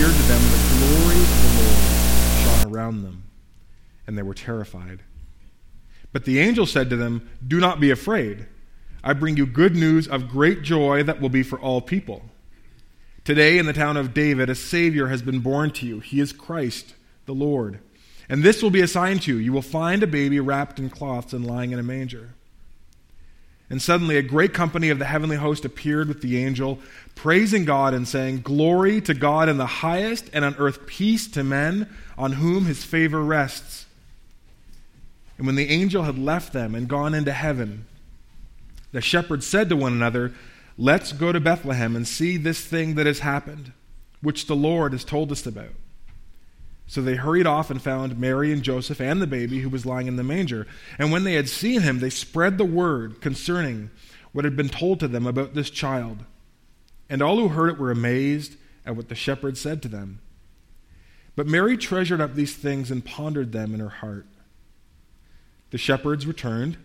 appeared to them, the glory of the Lord shone around them, and they were terrified. But the angel said to them, Do not be afraid. I bring you good news of great joy that will be for all people. Today, in the town of David, a Savior has been born to you. He is Christ, the Lord. And this will be a sign to you. You will find a baby wrapped in cloths and lying in a manger. And suddenly, a great company of the heavenly host appeared with the angel, praising God and saying, Glory to God in the highest, and on earth peace to men on whom his favor rests. And when the angel had left them and gone into heaven, the shepherds said to one another, Let's go to Bethlehem and see this thing that has happened, which the Lord has told us about. So they hurried off and found Mary and Joseph and the baby who was lying in the manger. And when they had seen him, they spread the word concerning what had been told to them about this child. And all who heard it were amazed at what the shepherds said to them. But Mary treasured up these things and pondered them in her heart. The shepherds returned,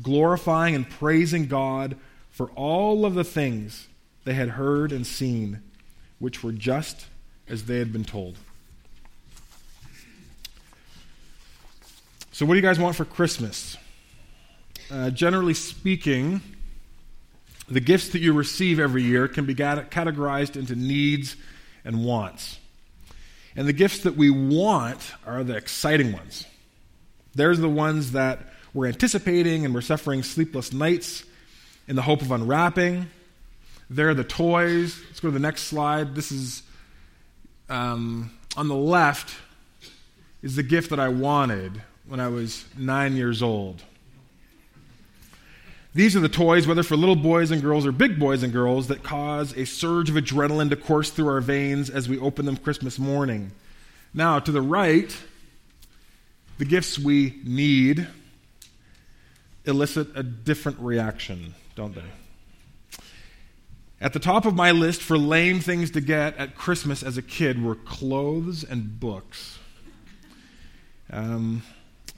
glorifying and praising God for all of the things they had heard and seen, which were just as they had been told. So, what do you guys want for Christmas? Uh, generally speaking, the gifts that you receive every year can be categorized into needs and wants. And the gifts that we want are the exciting ones. There's the ones that we're anticipating and we're suffering sleepless nights in the hope of unwrapping. There are the toys. Let's go to the next slide. This is um, on the left is the gift that I wanted when I was nine years old. These are the toys, whether for little boys and girls or big boys and girls, that cause a surge of adrenaline to course through our veins as we open them Christmas morning. Now, to the right, the gifts we need elicit a different reaction, don't they? At the top of my list for lame things to get at Christmas as a kid were clothes and books. Um,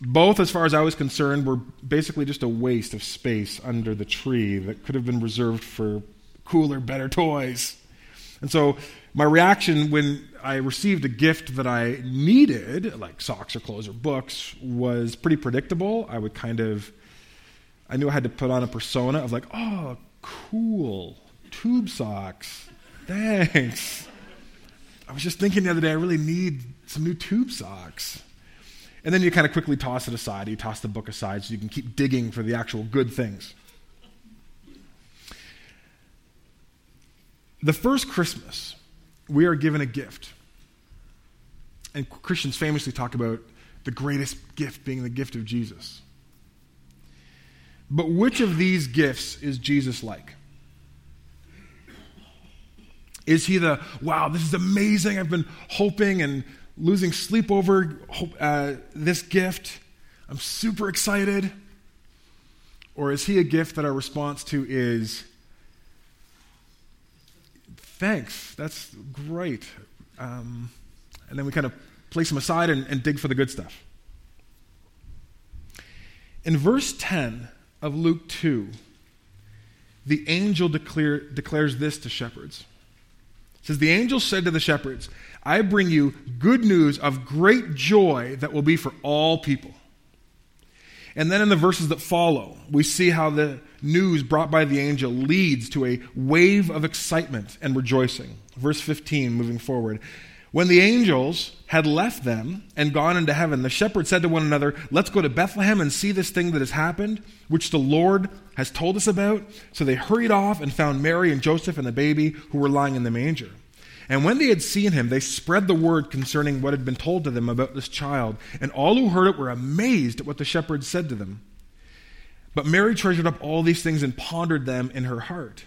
both, as far as I was concerned, were basically just a waste of space under the tree that could have been reserved for cooler, better toys. And so my reaction when I received a gift that I needed, like socks or clothes or books, was pretty predictable. I would kind of, I knew I had to put on a persona of like, oh, cool, tube socks, thanks. I was just thinking the other day, I really need some new tube socks. And then you kind of quickly toss it aside. You toss the book aside so you can keep digging for the actual good things. The first Christmas, we are given a gift. And Christians famously talk about the greatest gift being the gift of Jesus. But which of these gifts is Jesus like? Is he the, wow, this is amazing, I've been hoping and losing sleep over uh, this gift? I'm super excited. Or is he a gift that our response to is, thanks, that's great. Um, and then we kind of place him aside and, and dig for the good stuff. In verse 10 of Luke 2, the angel declare, declares this to shepherds. It says, The angel said to the shepherds, I bring you good news of great joy that will be for all people. And then in the verses that follow, we see how the news brought by the angel leads to a wave of excitement and rejoicing. Verse 15, moving forward. When the angels had left them and gone into heaven, the shepherds said to one another, Let's go to Bethlehem and see this thing that has happened, which the Lord has told us about. So they hurried off and found Mary and Joseph and the baby who were lying in the manger. And when they had seen him, they spread the word concerning what had been told to them about this child. And all who heard it were amazed at what the shepherds said to them. But Mary treasured up all these things and pondered them in her heart.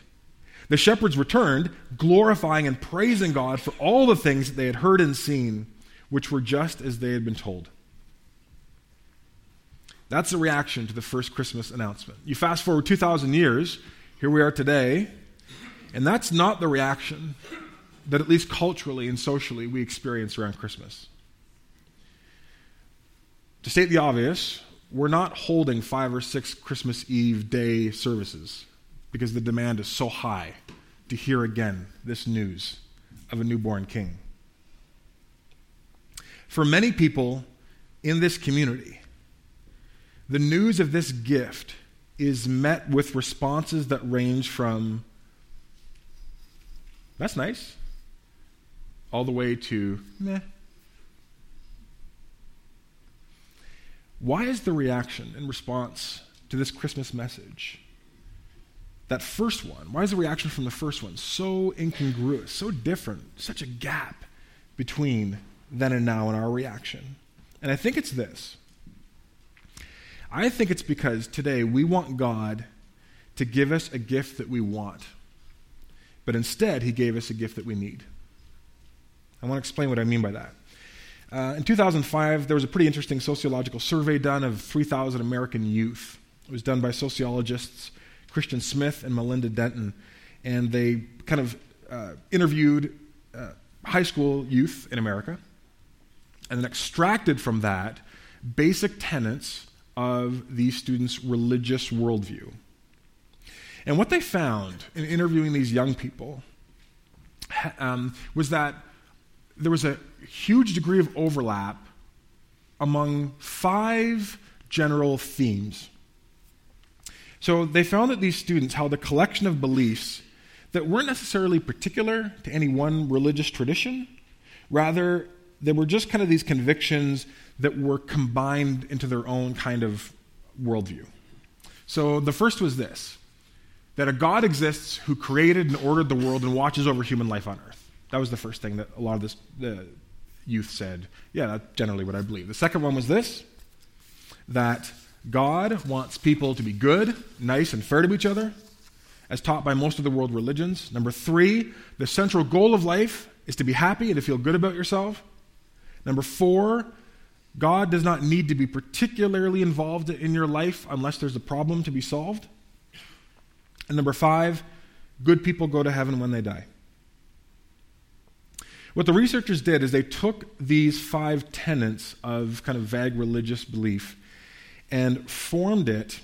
The shepherds returned, glorifying and praising God for all the things that they had heard and seen, which were just as they had been told. That's the reaction to the first Christmas announcement. You fast forward 2,000 years, here we are today, and that's not the reaction that, at least culturally and socially, we experience around Christmas. To state the obvious, we're not holding five or six Christmas Eve day services because the demand is so high to hear again this news of a newborn king. For many people in this community, the news of this gift is met with responses that range from, that's nice, all the way to, meh. Why is the reaction in response to this Christmas message? That first one, why is the reaction from the first one so incongruous, so different, such a gap between then and now in our reaction? And I think it's this. I think it's because today we want God to give us a gift that we want, but instead, He gave us a gift that we need. I want to explain what I mean by that. Uh, in 2005, there was a pretty interesting sociological survey done of 3,000 American youth. It was done by sociologists Christian Smith and Melinda Denton, and they kind of uh, interviewed uh, high school youth in America and then extracted from that basic tenets of these students' religious worldview. And what they found in interviewing these young people um, was that there was a huge degree of overlap among five general themes. So they found that these students held a collection of beliefs that weren't necessarily particular to any one religious tradition. Rather, they were just kind of these convictions that were combined into their own kind of worldview. So the first was this that a God exists who created and ordered the world and watches over human life on earth. That was the first thing that a lot of this, the youth said. Yeah, that's generally what I believe. The second one was this that God wants people to be good, nice, and fair to each other, as taught by most of the world religions. Number three, the central goal of life is to be happy and to feel good about yourself. Number four, God does not need to be particularly involved in your life unless there's a problem to be solved. And number five, good people go to heaven when they die. What the researchers did is they took these five tenets of kind of vague religious belief and formed it,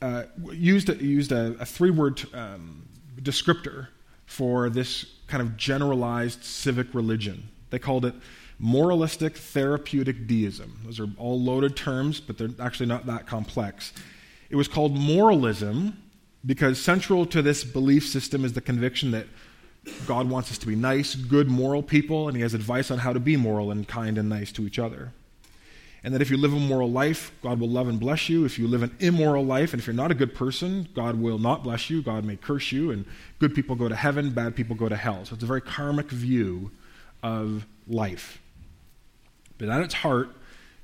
uh, used, a, used a, a three word um, descriptor for this kind of generalized civic religion. They called it moralistic therapeutic deism. Those are all loaded terms, but they're actually not that complex. It was called moralism because central to this belief system is the conviction that God wants us to be nice, good, moral people, and He has advice on how to be moral and kind and nice to each other. And that if you live a moral life, God will love and bless you. If you live an immoral life, and if you're not a good person, God will not bless you. God may curse you, and good people go to heaven, bad people go to hell. So it's a very karmic view of life. But at its heart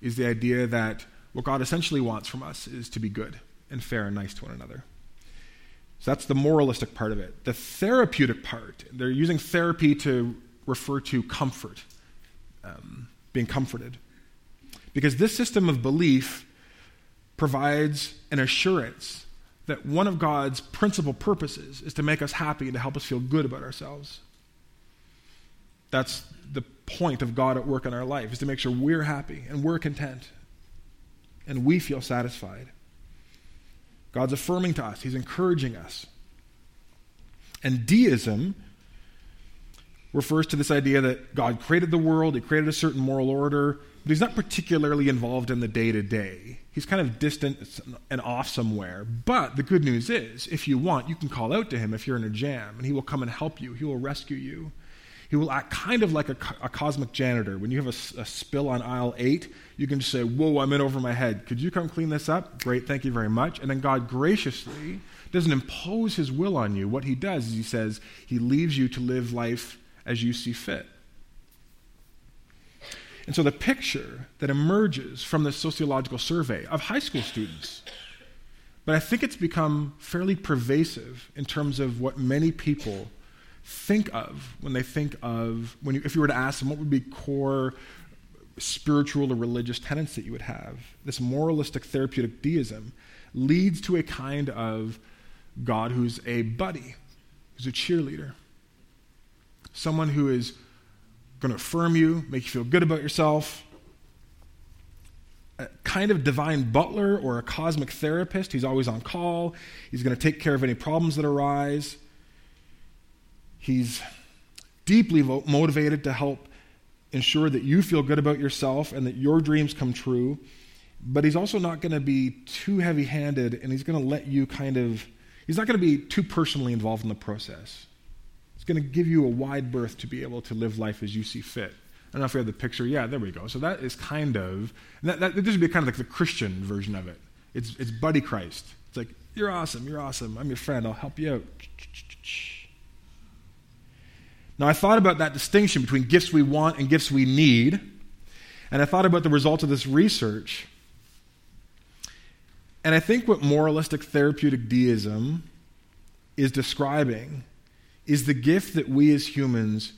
is the idea that what God essentially wants from us is to be good and fair and nice to one another. So that's the moralistic part of it. The therapeutic part, they're using therapy to refer to comfort, um, being comforted. Because this system of belief provides an assurance that one of God's principal purposes is to make us happy and to help us feel good about ourselves. That's the point of God at work in our life, is to make sure we're happy and we're content and we feel satisfied. God's affirming to us, He's encouraging us. And deism refers to this idea that God created the world, He created a certain moral order, but He's not particularly involved in the day to day. He's kind of distant and off somewhere. But the good news is, if you want, you can call out to Him if you're in a jam, and He will come and help you, He will rescue you. He will act kind of like a, a cosmic janitor. When you have a, a, spill on aisle eight, you can just say, Whoa, I'm in over my head. Could you come clean this up? Great, thank you very much. And then God graciously doesn't impose his will on you. What he does is he says, He leaves you to live life as you see fit. And so the picture that emerges from this sociological survey of high school students, but I think it's become fairly pervasive in terms of what many people think of when they think of, when you, if you were to ask them what would be core spiritual or religious tenets that you would have, this moralistic therapeutic deism leads to a kind of God who's a buddy, who's a cheerleader, someone who is going to affirm you, make you feel good about yourself. A kind of divine butler or a cosmic therapist. He's always on call. He's going to take care of any problems that arise. He's deeply motivated to help ensure that you feel good about yourself and that your dreams come true. But he's also not going to be too heavy handed and he's going to let you kind of, he's not going to be too personally involved in the process. He's going to give you a wide berth to be able to live life as you see fit. I don't know if you have the picture. Yeah, there we go. So that is kind of, that, that, this would be kind of like the Christian version of it. It's, it's buddy Christ. It's like, you're awesome, you're awesome. I'm your friend, I'll help you out. Now, I thought about that distinction between gifts we want and gifts we need, and I thought about the results of this research. And I think what moralistic therapeutic deism is describing is the gift that we as humans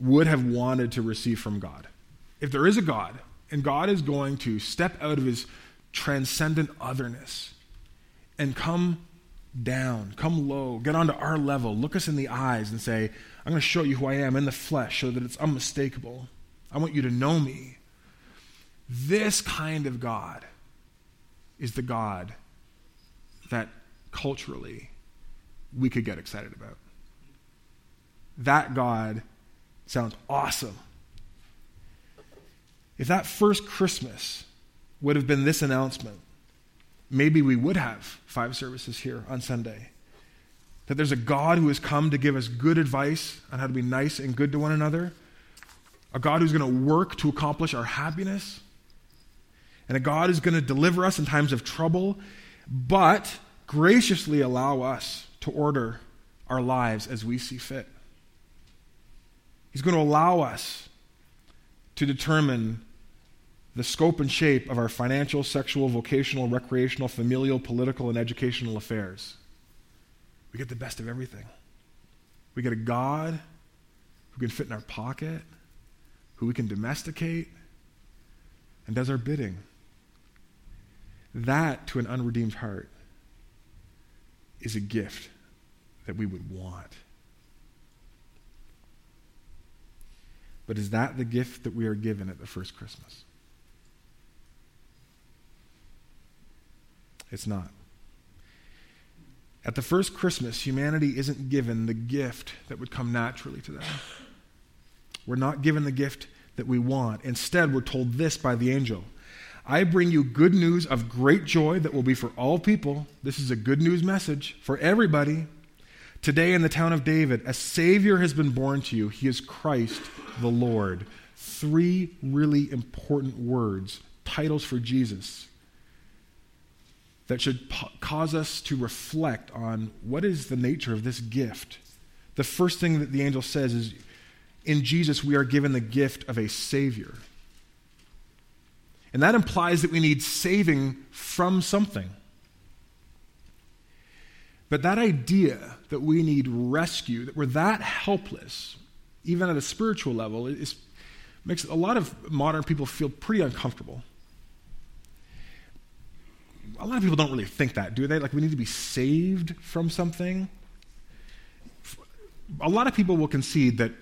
would have wanted to receive from God. If there is a God, and God is going to step out of his transcendent otherness and come down, come low, get onto our level, look us in the eyes and say, I'm going to show you who I am in the flesh so that it's unmistakable. I want you to know me. This kind of God is the God that culturally we could get excited about. That God sounds awesome. If that first Christmas would have been this announcement, maybe we would have five services here on Sunday. That there's a God who has come to give us good advice on how to be nice and good to one another, a God who's going to work to accomplish our happiness, and a God who's going to deliver us in times of trouble, but graciously allow us to order our lives as we see fit. He's going to allow us to determine the scope and shape of our financial, sexual, vocational, recreational, familial, political, and educational affairs. We get the best of everything. We get a God who can fit in our pocket, who we can domesticate, and does our bidding. That, to an unredeemed heart, is a gift that we would want. But is that the gift that we are given at the first Christmas? It's not. At the first Christmas, humanity isn't given the gift that would come naturally to them. We're not given the gift that we want. Instead, we're told this by the angel I bring you good news of great joy that will be for all people. This is a good news message for everybody. Today, in the town of David, a Savior has been born to you. He is Christ the Lord. Three really important words, titles for Jesus that should cause us to reflect on what is the nature of this gift. The first thing that the angel says is in Jesus, we are given the gift of a Savior. And that implies that we need saving from something. But that idea that we need rescue, that we're that helpless, even at a spiritual level, is, makes a lot of modern people feel pretty uncomfortable a lot of people don't really think that, do they? Like we need to be saved from something. A lot of people will concede that,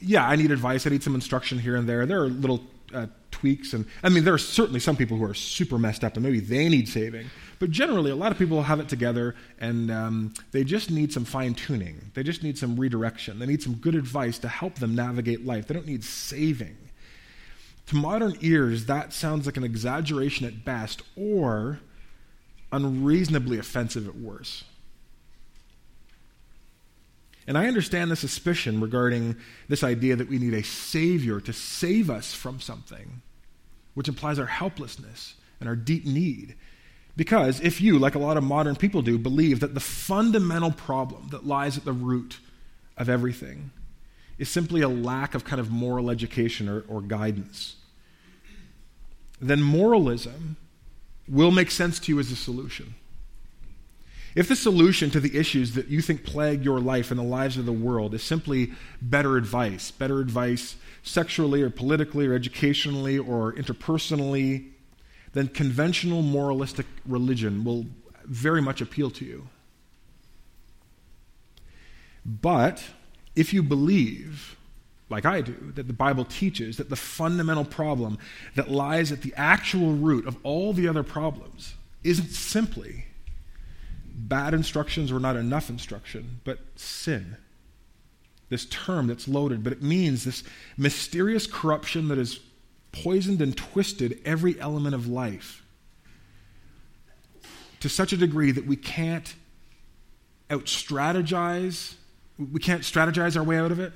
yeah, I need advice, I need some instruction here and there. There are little uh, tweaks, and I mean, there are certainly some people who are super messed up, and maybe they need saving. But generally, a lot of people have it together, and um, they just need some fine tuning. They just need some redirection. They need some good advice to help them navigate life. They don't need saving. To modern ears, that sounds like an exaggeration at best or unreasonably offensive at worst. And I understand the suspicion regarding this idea that we need a Savior to save us from something, which implies our helplessness and our deep need. Because if you, like a lot of modern people do, believe that the fundamental problem that lies at the root of everything is simply a lack of kind of moral education or, or guidance, then moralism will make sense to you as a solution. If the solution to the issues that you think plague your life and the lives of the world is simply better advice, better advice sexually or politically or educationally or interpersonally, then conventional moralistic religion will very much appeal to you. But if you believe like I do, that the Bible teaches that the fundamental problem that lies at the actual root of all the other problems isn't simply bad instructions or not enough instruction, but sin. this term that's loaded, but it means this mysterious corruption that has poisoned and twisted every element of life to such a degree that we can't out strategize, we can't strategize our way out of it.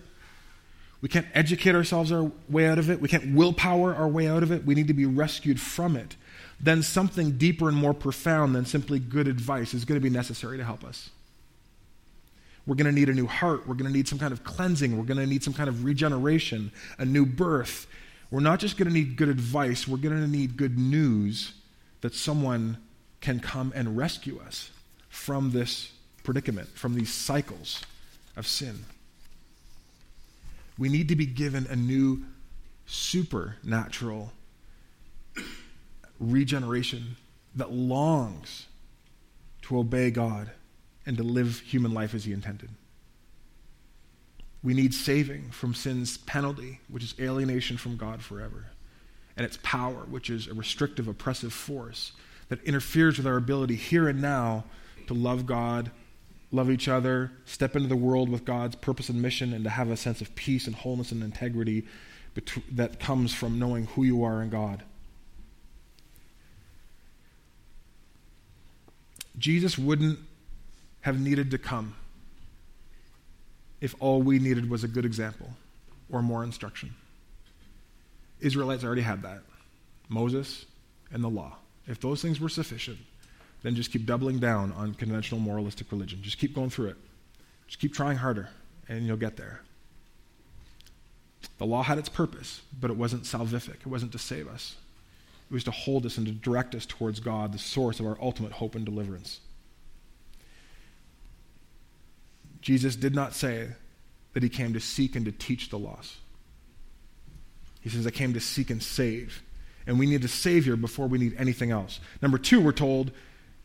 We can't educate ourselves our way out of it. We can't willpower our way out of it. We need to be rescued from it. Then something deeper and more profound than simply good advice is going to be necessary to help us. We're going to need a new heart. We're going to need some kind of cleansing. We're going to need some kind of regeneration, a new birth. We're not just going to need good advice, we're going to need good news that someone can come and rescue us from this predicament, from these cycles of sin. We need to be given a new supernatural regeneration that longs to obey God and to live human life as He intended. We need saving from sin's penalty, which is alienation from God forever, and its power, which is a restrictive, oppressive force that interferes with our ability here and now to love God, love each other, step into the world with God's purpose and mission, and to have a sense of peace and wholeness and integrity that comes from knowing who you are in God. Jesus wouldn't have needed to come if all we needed was a good example or more instruction. Israelites already had that Moses and the law. If those things were sufficient, then just keep doubling down on conventional moralistic religion. Just keep going through it. Just keep trying harder, and you'll get there. The law had its purpose, but it wasn't salvific. It wasn't to save us. It was to hold us and to direct us towards God, the source of our ultimate hope and deliverance. Jesus did not say that he came to seek and to teach the lost. He says, I came to seek and save. And we need a Savior before we need anything else. Number two, we're told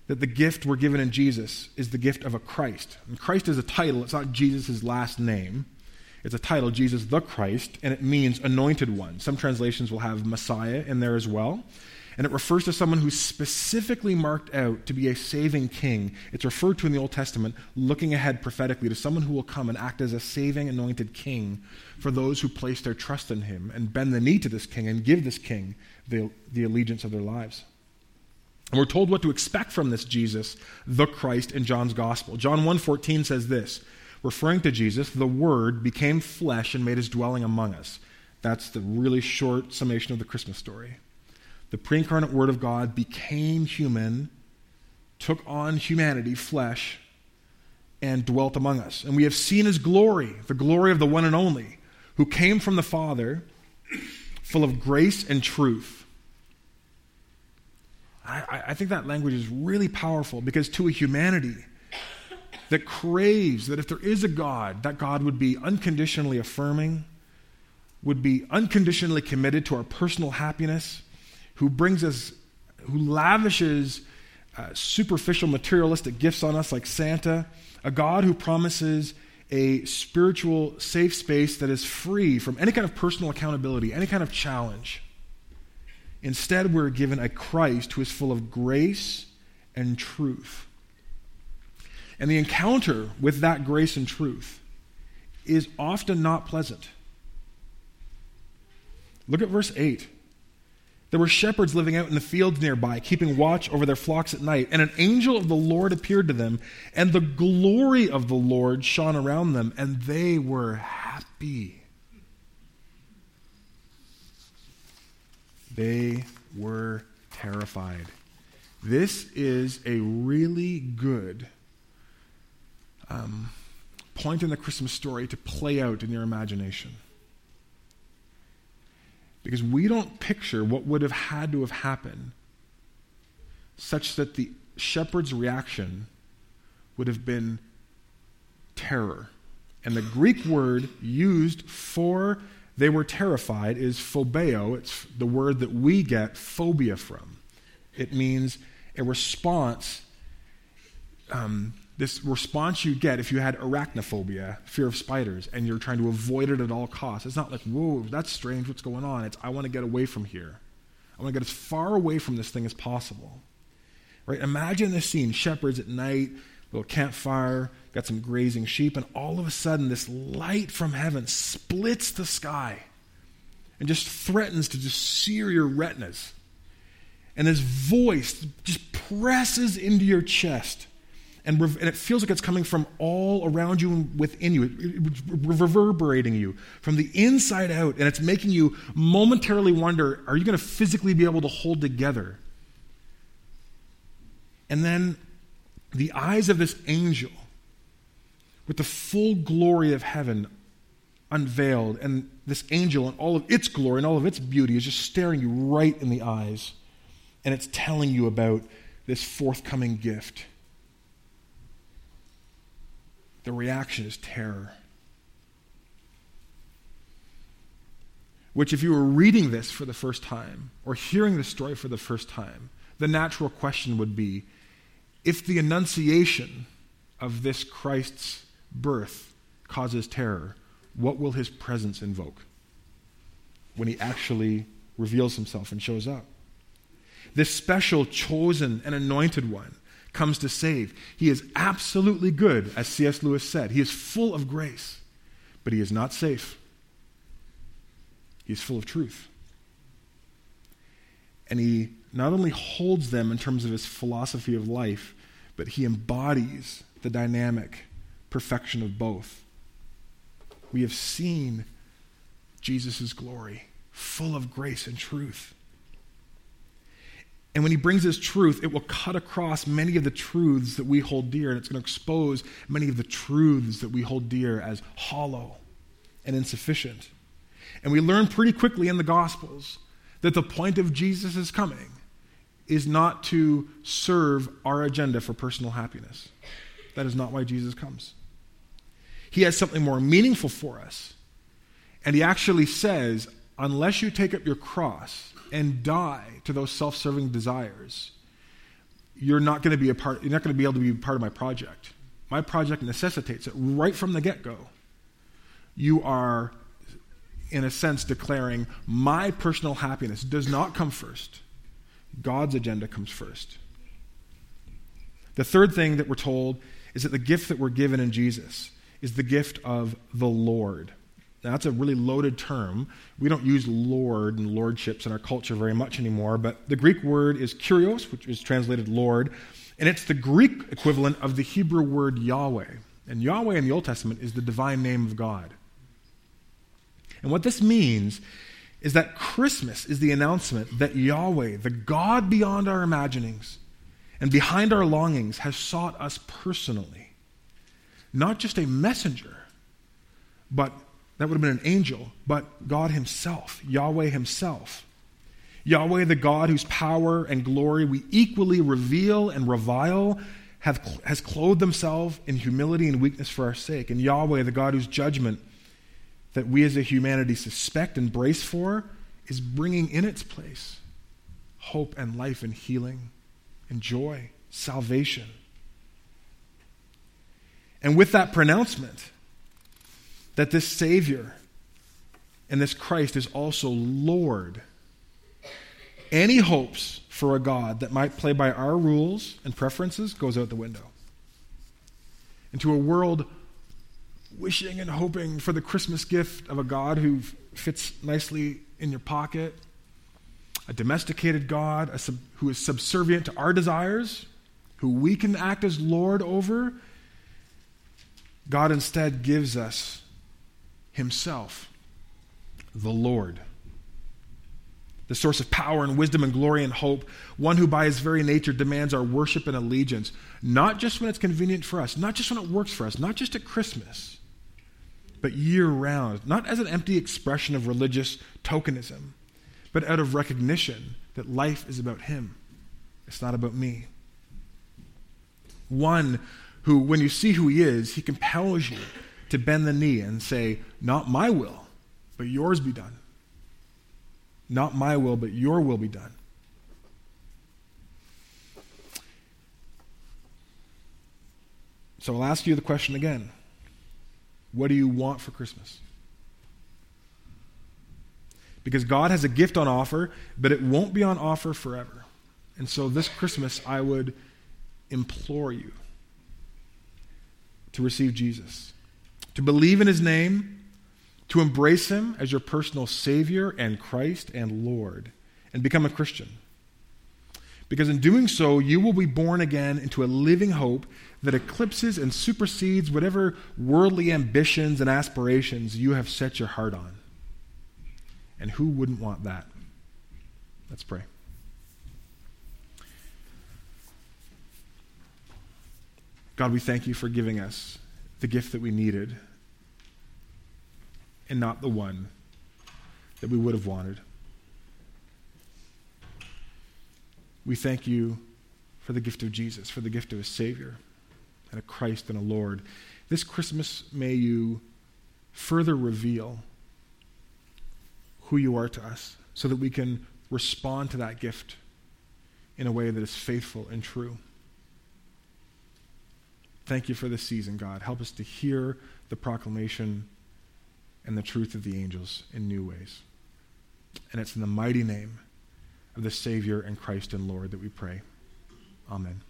that the gift we're given in Jesus is the gift of a Christ. And Christ is a title, it's not Jesus' last name. It's a title, Jesus the Christ, and it means anointed one. Some translations will have Messiah in there as well. And it refers to someone who's specifically marked out to be a saving king. It's referred to in the Old Testament, looking ahead prophetically to someone who will come and act as a saving anointed king for those who place their trust in him and bend the knee to this king and give this king the, the allegiance of their lives. And we're told what to expect from this Jesus, the Christ, in John's Gospel. John 1.14 says this, referring to Jesus, the Word became flesh and made his dwelling among us. That's the really short summation of the Christmas story. The pre incarnate Word of God became human, took on humanity, flesh, and dwelt among us. And we have seen his glory, the glory of the one and only, who came from the Father, full of grace and truth. I, I think that language is really powerful because to a humanity, that craves that if there is a God, that God would be unconditionally affirming, would be unconditionally committed to our personal happiness, who brings us, who lavishes uh, superficial materialistic gifts on us like Santa, a God who promises a spiritual safe space that is free from any kind of personal accountability, any kind of challenge. Instead, we're given a Christ who is full of grace and truth. And the encounter with that grace and truth is often not pleasant. Look at verse 8. There were shepherds living out in the fields nearby, keeping watch over their flocks at night. And an angel of the Lord appeared to them, and the glory of the Lord shone around them, and they were happy. They were terrified. This is a really good um, point in the Christmas story to play out in your imagination. Because we don't picture what would have had to have happened such that the shepherd's reaction would have been terror. And the Greek word used for they were terrified is phobeo. It's the word that we get phobia from. It means a response um, this response you get if you had arachnophobia, fear of spiders, and you're trying to avoid it at all costs. It's not like, whoa, that's strange, what's going on? It's, I want to get away from here. I want to get as far away from this thing as possible. Right? Imagine this scene shepherds at night, little campfire, got some grazing sheep, and all of a sudden, this light from heaven splits the sky and just threatens to just sear your retinas. And this voice just presses into your chest. And, and it feels like it's coming from all around you and within you, reverberating you from the inside out. And it's making you momentarily wonder are you going to physically be able to hold together? And then the eyes of this angel, with the full glory of heaven unveiled, and this angel and all of its glory and all of its beauty is just staring you right in the eyes. And it's telling you about this forthcoming gift. The reaction is terror. Which, if you were reading this for the first time or hearing the story for the first time, the natural question would be if the annunciation of this Christ's birth causes terror, what will his presence invoke when he actually reveals himself and shows up? This special, chosen, and anointed one comes to save. He is absolutely good, as C.S. Lewis said. He is full of grace, but he is not safe. He is full of truth. And he not only holds them in terms of his philosophy of life, but he embodies the dynamic perfection of both. We have seen Jesus' glory, full of grace and truth. And when he brings his truth, it will cut across many of the truths that we hold dear, and it's going to expose many of the truths that we hold dear as hollow and insufficient. And we learn pretty quickly in the Gospels that the point of Jesus' coming is not to serve our agenda for personal happiness. That is not why Jesus comes. He has something more meaningful for us. And he actually says, unless you take up your cross and die to those self-serving desires, you're not going to be a part you're not going to be able to be part of my project. My project necessitates it right from the get-go. You are in a sense declaring my personal happiness does not come first. God's agenda comes first. The third thing that we're told is that the gift that we're given in Jesus is the gift of the Lord. Now, that's a really loaded term. We don't use Lord and lordships in our culture very much anymore, but the Greek word is kurios, which is translated Lord, and it's the Greek equivalent of the Hebrew word Yahweh. And Yahweh in the Old Testament is the divine name of God. And what this means is that Christmas is the announcement that Yahweh, the God beyond our imaginings and behind our longings, has sought us personally. Not just a messenger, but that would have been an angel, but God Himself, Yahweh Himself. Yahweh, the God whose power and glory we equally reveal and revile, have, has clothed Himself in humility and weakness for our sake. And Yahweh, the God whose judgment that we as a humanity suspect and brace for is bringing in its place hope and life and healing and joy, salvation. And with that pronouncement that this Savior and this Christ is also Lord, any hopes for a God that might play by our rules and preferences goes out the window. Into a world wishing and hoping for the Christmas gift of a God who fits nicely in your pocket, a domesticated God a sub, who is subservient to our desires, who we can act as Lord over, God instead gives us Himself, the Lord. The source of power and wisdom and glory and hope, one who by his very nature demands our worship and allegiance, not just when it's convenient for us, not just when it works for us, not just at Christmas, but year round, not as an empty expression of religious tokenism, but out of recognition that life is about Him. It's not about me. One who, when you see who He is, He compels you to bend the knee and say, Not my will, but yours be done. Not my will, but your will be done. So I'll ask you the question again what do you want for Christmas? Because God has a gift on offer, but it won't be on offer forever. And so this Christmas, I would implore you to receive Jesus, to believe in his name, to embrace him as your personal Savior and Christ and Lord, and become a Christian. Because in doing so, you will be born again into a living hope that eclipses and supersedes whatever worldly ambitions and aspirations you have set your heart on. And who wouldn't want that? Let's pray. God, we thank you for giving us the gift that we needed and not the one that we would have wanted. We thank you for the gift of Jesus, for the gift of a Savior and a Christ and a Lord. This Christmas, may you further reveal who you are to us so that we can respond to that gift in a way that is faithful and true. Thank you for this season, God. Help us to hear the proclamation and the truth of the angels in new ways. And it's in the mighty name of the Savior and Christ and Lord that we pray. Amen.